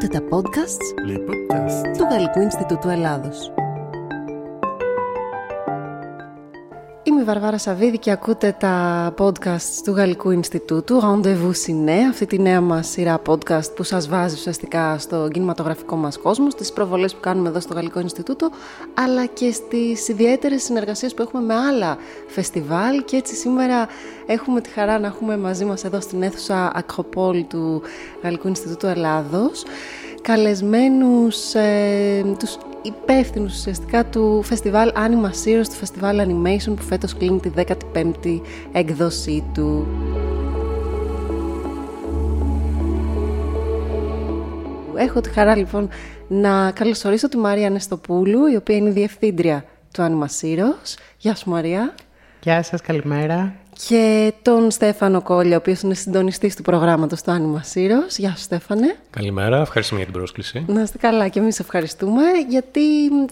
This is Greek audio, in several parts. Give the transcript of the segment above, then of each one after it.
Ακούτε τα podcasts του Γαλλικού Ινστιτούτου Ελλάδος. Είμαι η Βαρβάρα Σαββίδη και ακούτε τα podcast του Γαλλικού Ινστιτούτου. Rendezvous Ciné, αυτή τη νέα μας σειρά podcast που σας βάζει ουσιαστικά στο κινηματογραφικό μας κόσμος, στις προβολές που κάνουμε εδώ στο Γαλλικό Ινστιτούτο, αλλά και στις ιδιαίτερες συνεργασίες που έχουμε με άλλα φεστιβάλ. Και έτσι σήμερα έχουμε τη χαρά να έχουμε μαζί μας εδώ στην αίθουσα Ακροπόλ του Γαλλικού Ινστιτούτου Ελλάδος καλεσμένους ε, τους υπεύθυνους ουσιαστικά του φεστιβάλ Anima Series, του φεστιβάλ Animation που φέτος κλείνει τη 15η έκδοσή του. Έχω τη χαρά λοιπόν να καλωσορίσω τη Μαρία Νεστοπούλου, η οποία είναι η διευθύντρια του Anima Series. Γεια σου Μαρία. Γεια σας, καλημέρα και τον Στέφανο Κόλλια, ο οποίος είναι συντονιστής του προγράμματος του Άνιμα Σύρος. Γεια σου Στέφανε. Καλημέρα, ευχαριστούμε για την πρόσκληση. Να είστε καλά και εμείς ευχαριστούμε, γιατί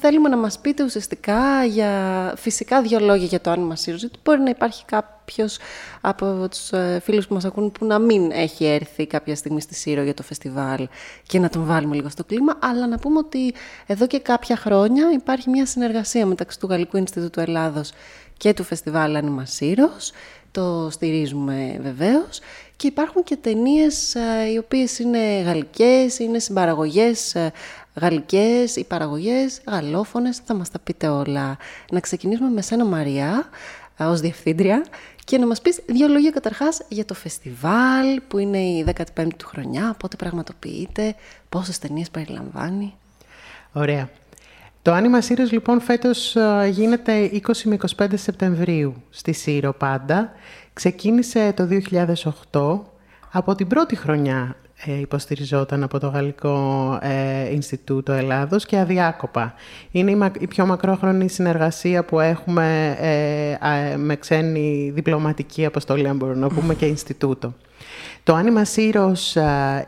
θέλουμε να μας πείτε ουσιαστικά για φυσικά δύο λόγια για το Άνιμα Σύρος, γιατί μπορεί να υπάρχει κάποιος από τους ε, φίλους που μας ακούν που να μην έχει έρθει κάποια στιγμή στη Σύρο για το φεστιβάλ και να τον βάλουμε λίγο στο κλίμα, αλλά να πούμε ότι εδώ και κάποια χρόνια υπάρχει μια συνεργασία μεταξύ του Γαλλικού Ινστιτούτου Ελλάδος και του φεστιβάλ Ανιμασίρος, το στηρίζουμε βεβαίως και υπάρχουν και ταινίες ε, οι οποίες είναι γαλλικές, είναι συμπαραγωγές ε, γαλλικές, οι παραγωγές γαλλόφωνες, θα μας τα πείτε όλα. Να ξεκινήσουμε με σένα Μαριά, ε, ως διευθύντρια και να μας πεις δύο λόγια καταρχάς για το φεστιβάλ που είναι η 15η του χρονιά, πότε πραγματοποιείται, πόσες ταινίες περιλαμβάνει. Ωραία. Το Άνιμα Σύρος λοιπόν φέτος ε, γίνεται 20 με 25 Σεπτεμβρίου στη Σύρο πάντα. Ξεκίνησε το 2008. Από την πρώτη χρονιά ε, υποστηριζόταν από το Γαλλικό ε, Ινστιτούτο Ελλάδος και αδιάκοπα. Είναι η, πιο μακρόχρονη συνεργασία που έχουμε ε, με ξένη διπλωματική αποστολή, αν μπορούμε να πούμε, και Ινστιτούτο. Το Άνιμα Σύρος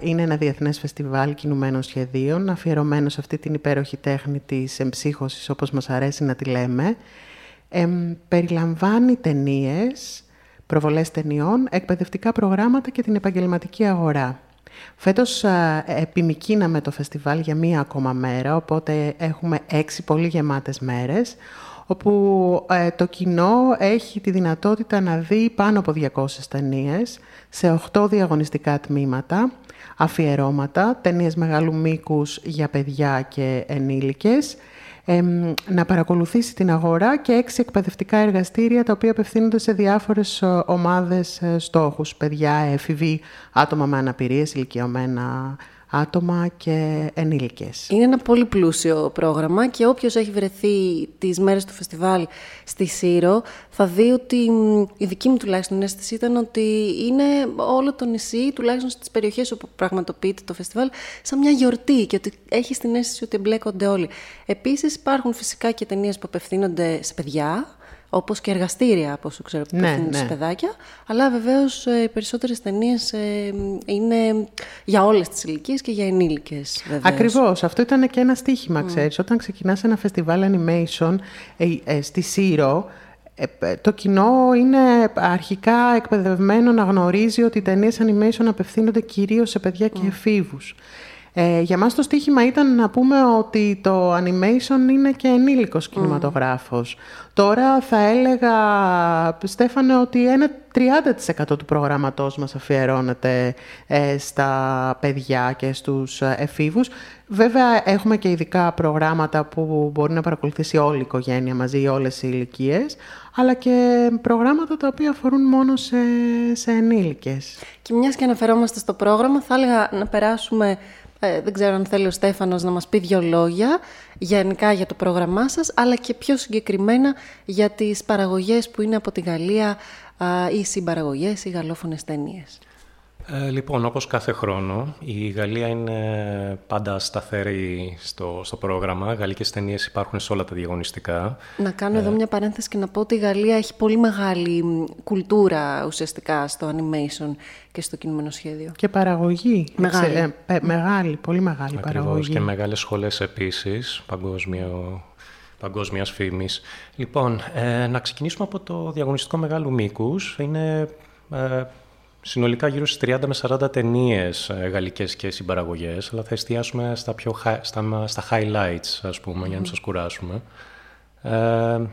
είναι ένα διεθνές φεστιβάλ κινουμένων σχεδίων, αφιερωμένο σε αυτή την υπέροχη τέχνη της εμψύχωσης, όπως μας αρέσει να τη λέμε. Ε, περιλαμβάνει ταινίες, προβολές ταινιών, εκπαιδευτικά προγράμματα και την επαγγελματική αγορά. Φέτος επιμικίναμε το φεστιβάλ για μία ακόμα μέρα, οπότε έχουμε έξι πολύ γεμάτες μέρες, όπου ε, το κοινό έχει τη δυνατότητα να δει πάνω από 200 ταινίες σε 8 διαγωνιστικά τμήματα, αφιερώματα, ταινίες μεγάλου μήκους για παιδιά και ενήλικες, να παρακολουθήσει την αγορά και έξι εκπαιδευτικά εργαστήρια τα οποία απευθύνονται σε διάφορες ε, ομάδες ε, στόχους, παιδιά, έφηβοι, άτομα με αναπηρίες, ηλικιωμένα άτομα και ενήλικες. Είναι ένα πολύ πλούσιο πρόγραμμα και όποιος έχει βρεθεί τις μέρες του φεστιβάλ στη Σύρο θα δει ότι η δική μου τουλάχιστον αίσθηση ήταν ότι είναι όλο το νησί, τουλάχιστον στις περιοχές όπου πραγματοποιείται το φεστιβάλ, σαν μια γιορτή και ότι έχει την αίσθηση ότι εμπλέκονται όλοι. Επίσης υπάρχουν φυσικά και ταινίες που απευθύνονται σε παιδιά, Όπως και εργαστήρια, από όσο ξέρω, που ναι, ναι. παιδάκια. Αλλά βεβαίως ε, οι περισσότερες ταινίες ε, είναι για όλες τις ηλικίες και για ενήλικες. Ακριβώς. Αυτό ήταν και ένα στίχημα, mm. Όταν ξεκινάς ένα φεστιβάλ animation ε, στη Σύρο, το κοινό είναι αρχικά εκπαιδευμένο να γνωρίζει ότι οι ταινίες animation απευθύνονται κυρίως σε παιδιά και εφήβους. Ε, για μας το στίχημα ήταν να πούμε ότι το animation είναι και ενήλικος κινηματογράφος. Τώρα θα έλεγα, Στέφανε, ότι ένα 30% του προγραμματός μας αφιερώνεται ε, στα παιδιά και στους εφήβους. Βέβαια, έχουμε και ειδικά προγράμματα που μπορεί να παρακολουθήσει όλη η οικογένεια μαζί, όλες οι ηλικίες, αλλά και προγράμματα τα οποία αφορούν μόνο σε, σε ενήλικες. Και μιας και αναφερόμαστε στο πρόγραμμα, θα έλεγα να περάσουμε ε, δεν ξέρω αν θέλει ο Στέφανος να μας πει δύο λόγια γενικά για το πρόγραμμά σας, αλλά και πιο συγκεκριμένα για τις παραγωγές που είναι από τη Γαλλία ή συμπαραγωγές ή γαλλόφωνες ταινίες. Ε, λοιπόν, όπως κάθε χρόνο, η Γαλλία είναι πάντα σταθερή στο, στο πρόγραμμα. Γαλλικές ταινίες υπάρχουν σε όλα τα διαγωνιστικά. Να κάνω εδώ ε, μια παρένθεση και να πω ότι η Γαλλία έχει πολύ μεγάλη κουλτούρα ουσιαστικά στο animation και στο κινούμενο σχέδιο. Και παραγωγή. Μεγάλη. Ε, μεγάλη, πολύ μεγάλη Ακριβώς, παραγωγή. και μεγάλες σχολές επίσης, παγκόσμιο, παγκόσμιας φήμης. Λοιπόν, ε, να ξεκινήσουμε από το διαγωνιστικό μεγάλου μήκους. Είναι συνολικά γύρω στις 30 με 40 ταινίες γαλλικές και συμπαραγωγές, αλλά θα εστιάσουμε στα, πιο, στα, στα highlights, ας πούμε, για να μην σας κουράσουμε. Ε,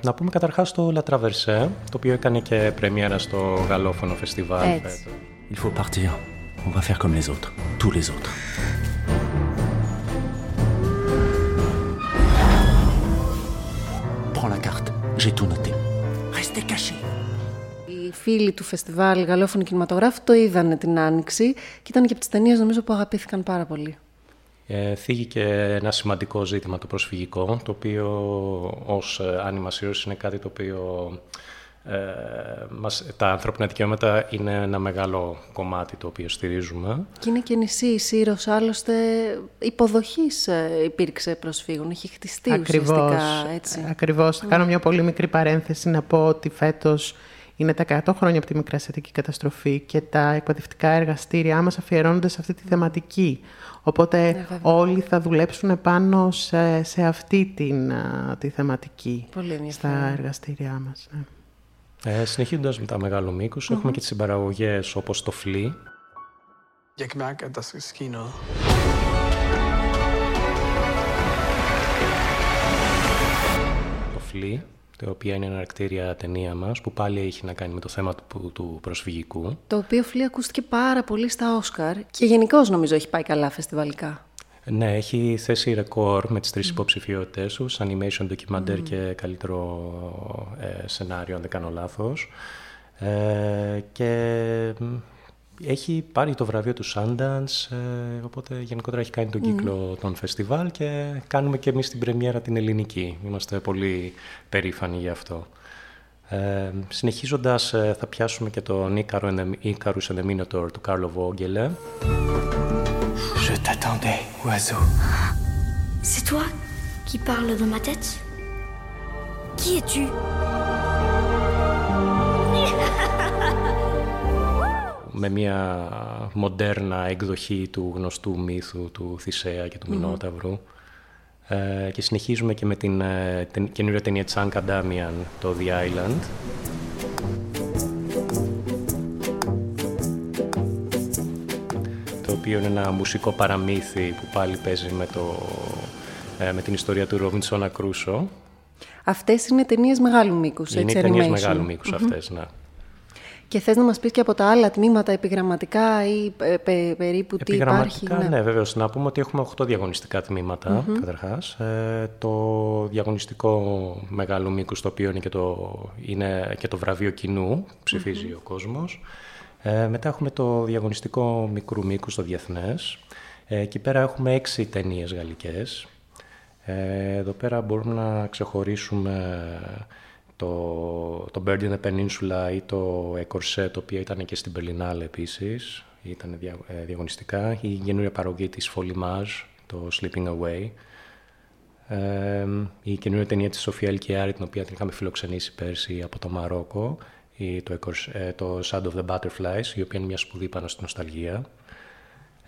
να πούμε καταρχάς το La Traversée, το οποίο έκανε και πρεμιέρα στο γαλλόφωνο φεστιβάλ. Έτσι. Il faut partir. On va faire comme les autres. Tous les autres. Prends la carte. J'ai tout noté. Restez cachés. Οι φίλοι του φεστιβάλ Γαλλόφωνου Κινηματογράφου το είδανε την Άνοιξη και ήταν και από τις ταινίες νομίζω που αγαπήθηκαν πάρα πολύ. Ε, θίγει και ένα σημαντικό ζήτημα το προσφυγικό, το οποίο ως άνιμα είναι κάτι το οποίο ε, μας, τα ανθρώπινα δικαιώματα είναι ένα μεγάλο κομμάτι το οποίο στηρίζουμε. Και είναι και νησί η Σύρος, άλλωστε υποδοχής ε, υπήρξε προσφύγων, έχει χτιστεί Ακριβώς, ουσιαστικά έτσι. Ακριβώς. Θα κάνω μια πολύ μικρή παρένθεση να πω ότι φέτος είναι τα 100 χρόνια από τη μικρασιατική καταστροφή και τα εκπαιδευτικά εργαστήριά μας αφιερώνονται σε αυτή τη θεματική. Οπότε Ναι, όλοι θα δουλέψουν πάνω σε, σε αυτή την, α, τη θεματική Πολύ στα ενδιαφέρον. εργαστήριά μας. ναι. Ε, Συνεχίζοντας με τα μεγάλο μήκος, έχουμε και τις συμπαραγωγές όπως το Flea, Jeg kan mærke, at der skal ske noget. το Flea, το οποίο είναι ένα αρκτήρια ταινία μας, που πάλι έχει να κάνει με το θέμα του, του προσφυγικού. Το οποίο φιλί ακούστηκε πάρα πολύ στα Όσκαρ και γενικώ νομίζω έχει πάει καλά φεστιβαλικά. Ναι, έχει θέσει ρεκόρ με τις τρεις υποψηφιότητες του, animation, documentaire και καλύτερο ε, σενάριο, αν δεν κάνω λάθος. Ε, και μ, έχει πάρει το βραβείο του Sundance, ε, οπότε γενικότερα έχει κάνει τον κύκλο των φεστιβάλ και κάνουμε και εμείς την πρεμιέρα την ελληνική. Είμαστε πολύ περήφανοι γι' αυτό. Ε, συνεχίζοντας, ε, θα πιάσουμε και τον Ίκαρο and the- Icarus and the Minotaur του Κάρλο Βόγγελε. Je t'attendais, oiseau. C'est toi qui parles dans ma tête; Qui es-tu; Με μια μοντέρνα εκδοχή του γνωστού μύθου του Θησέα και του Μινόταυρου. Ε, και συνεχίζουμε και με την ε, τεν- καινούργια ταινία Τσάνκα Ντάμιαν, το The Island. Το οποίο είναι ένα μουσικό παραμύθι που πάλι παίζει με, το, ε, με την ιστορία του Ρόβινσονα Κρούσο. Αυτές είναι ταινίες μεγάλου μήκους, Είναι έτσι, οι ταινίες animation. μεγάλου μήκους αυτές, ναι. Και θες να μας πεις και από τα άλλα τμήματα επιγραμματικά ή ε, πε- περίπου τι υπάρχει. Επιγραμματικά, ναι, βέβαιως. Να πούμε ότι έχουμε 8 διαγωνιστικά τμήματα, καταρχάς. Ε, το διαγωνιστικό μεγάλο μήκος, το οποίο είναι και το, είναι και το βραβείο κοινού, ψηφίζει ο κόσμος. Ε, μετά έχουμε το διαγωνιστικό μικρού μήκους, το διεθνές. Ε, εκεί πέρα έχουμε 6 ταινίες γαλλικές. Ε, εδώ πέρα μπορούμε να ξεχωρίσουμε το, το Bird in the Peninsula ή το Ecorset, το οποίο ήταν και στην Berlinale επίσης, ήταν δια, ε, διαγωνιστικά, η καινούρια παραγωγή της Folimage, το Sleeping Away, ε, η καινούρια ταινία της Σοφία Ελκιάρη, την οποία την είχαμε φιλοξενήσει πέρσι από το Μαρόκο, η, το, Ecorse- ε, το Sound of the Butterflies, η οποία είναι μια σπουδή πάνω στην νοσταλγία.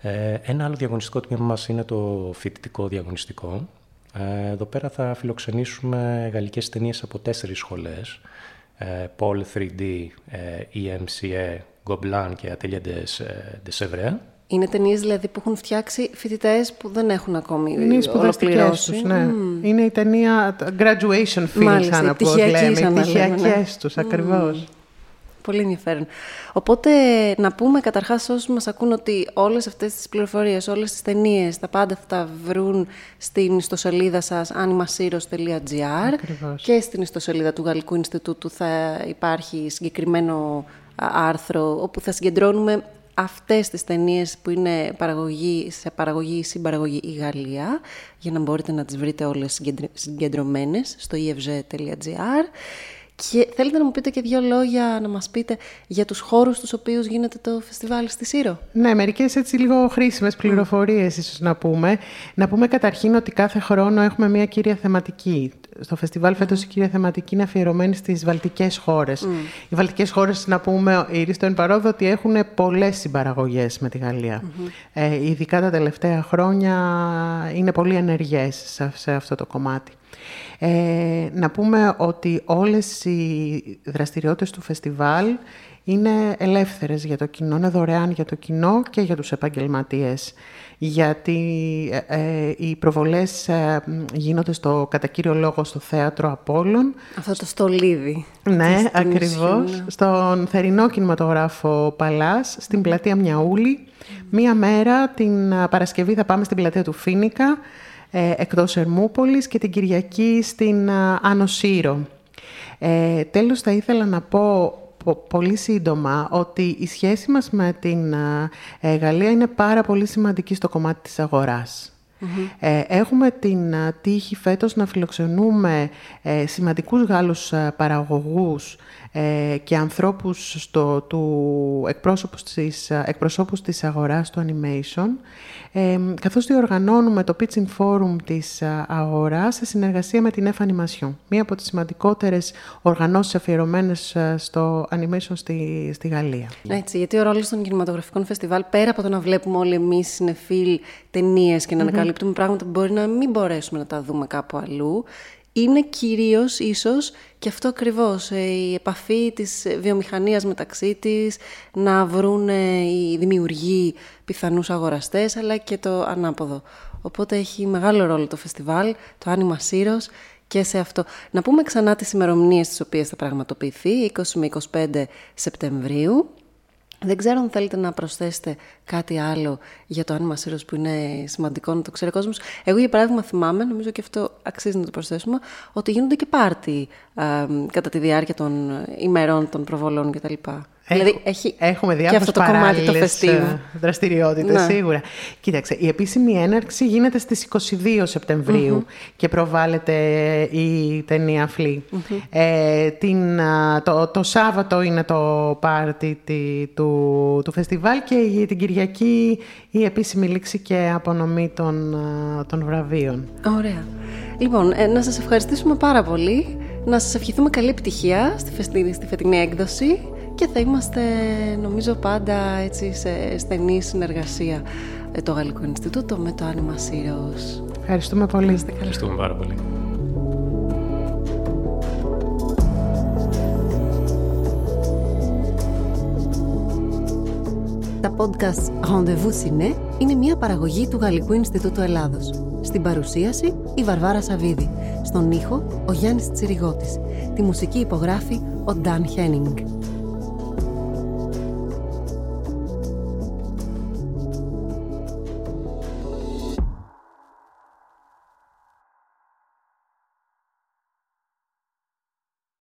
Ε, ένα άλλο διαγωνιστικό τμήμα μας είναι το φοιτητικό διαγωνιστικό. Ε, εδώ πέρα θα φιλοξενήσουμε γαλλικές ταινίες από τέσσερις σχολές. Ε, Paul 3D, ε, EMCA, Gobelin και Atelier des, ε, des Sèvres. Είναι ταινίες δηλαδή που έχουν φτιάξει φοιτητές που δεν έχουν ακόμη Είναι οι σπουδαστικές ολοκληρώσει. τους, ναι. Είναι η ταινία τα graduation film, Μάλιστα, σαν οι να πω, πτυχιακοί, λέμε. σαν Πολύ ενδιαφέρον. Οπότε να πούμε καταρχάς όσοι μας ακούν ότι όλες αυτές τις πληροφορίες, όλες τις ταινίες, τα πάντα θα τα βρουν στην ιστοσελίδα σας animasiros.gr Ακριβώς. και στην ιστοσελίδα του Γαλλικού Ινστιτούτου θα υπάρχει συγκεκριμένο α, άρθρο όπου θα συγκεντρώνουμε αυτές τις ταινίες που είναι παραγωγή, σε παραγωγή ή συμπαραγωγή η Γαλλία για να μπορείτε να τις βρείτε όλες συγκεντρ- συγκεντρωμένες στο efg.gr και θέλετε να μου πείτε και δύο λόγια να μας πείτε για τους χώρους στους οποίους γίνεται το φεστιβάλ στη Σύρο; Ναι, μερικές έτσι λίγο χρήσιμες πληροφορίες ίσως να πούμε. Να πούμε καταρχήν ότι κάθε χρόνο έχουμε μια κύρια θεματική. Στο φεστιβάλ φέτος η κύρια θεματική είναι αφιερωμένη στις βαλτικές χώρες. Οι βαλτικές χώρες, να πούμε, η Ρίστον Παρόδο, ότι έχουν πολλές συμπαραγωγές με τη γαλλια Ε, ειδικά τα τελευταία χρόνια είναι πολύ ενεργές σε, σε αυτό το κομμάτι. Ε, να πούμε ότι όλες οι δραστηριότητες του φεστιβάλ είναι ελεύθερες για το κοινό, είναι δωρεάν για το κοινό και για τους επαγγελματίες. Γιατί ε, ε, οι προβολές ε, γίνονται στο, κατά κύριο λόγο στο Θέατρο Απόλλων. Αυτό το στολίδι. Ναι, ακριβώς. Στον θερινό κινηματογράφο Παλάς, στην πλατεία Μιαούλη. Μία μέρα την Παρασκευή θα πάμε στην πλατεία του Φίνικα, εκτός Ερμούπολης και την Κυριακή στην Άνω Σύρο. Ε, τέλος θα ήθελα να πω πολύ σύντομα ότι η σχέση μας με την ε, Γαλλία είναι πάρα πολύ σημαντική στο κομμάτι της αγορας Ε, έχουμε την τύχη φέτος να φιλοξενούμε ε, σημαντικούς Γάλλους παραγωγούς ε, και ανθρώπους στο, του εκπρόσωπους της, εκπροσώπους της αγοράς του animation, ε, καθώς διοργανώνουμε το Pitching Forum της αγοράς σε συνεργασία με την F Animation, μία από τις σημαντικότερες οργανώσεις αφιερωμένες στο animation στη, στη Γαλλία. Έτσι, γιατί ο ρόλος των κινηματογραφικών φεστιβάλ, πέρα από το να βλέπουμε όλοι εμείς συνεφίλ ταινίες και να ανακαλύπτουμε πράγματα που μπορεί να μην μπορέσουμε να τα δούμε κάπου αλλού, είναι κυρίως ίσως και αυτό ακριβώς, ε, η επαφή της βιομηχανίας μεταξύ της, να βρουν οι δημιουργοί πιθανούς αγοραστές, αλλά και το ανάποδο. Οπότε έχει μεγάλο ρόλο το φεστιβάλ, το Άνιμα Σύρος και σε αυτό. Να πούμε ξανά τις ημερομηνίες τις οποίες θα πραγματοποιηθεί, 20 με 25 Σεπτεμβρίου. Δεν ξέρω αν θέλετε να προσθέσετε κάτι άλλο για το άνοιγμα σύρος που είναι σημαντικό να το ξέρει ο κόσμος. Εγώ για παράδειγμα θυμάμαι, νομίζω και αυτό αξίζει να το προσθέσουμε, ότι γίνονται και πάρτι κατά τη διάρκεια των ημερών των προβολών κτλ. Δηλαδή, έχει έχουμε διάφορες και αυτό το ε, δραστηριότητες, ναι. σίγουρα. Κοίταξε, η επίσημη έναρξη γίνεται στις 22 σεπτεμβριου και προβάλλεται η ταινία Φλή. Ε, την, το, το Σάββατο είναι το πάρτι του, του φεστιβάλ και την Κυριακή η επίσημη λήξη και απονομή των, των βραβείων. Ωραία. Λοιπόν, ε, να σας ευχαριστήσουμε πάρα πολύ. Να σας ευχηθούμε καλή επιτυχία στη, στη φετινή έκδοση και θα είμαστε νομίζω πάντα έτσι σε στενή συνεργασία ε, το Γαλλικό Ινστιτούτο με το Άνιμα Σύρος. Ευχαριστούμε πολύ. Ευχαριστούμε πάρα πολύ. Τα podcast Rendezvous Ciné είναι μια παραγωγή του Γαλλικού Ινστιτούτου Ελλάδος. Στην παρουσίαση η Βαρβάρα Σαβίδη. Στον ήχο ο Γιάννης Τσιριγώτης. Τη μουσική υπογράφει ο Νταν Χένινγκ.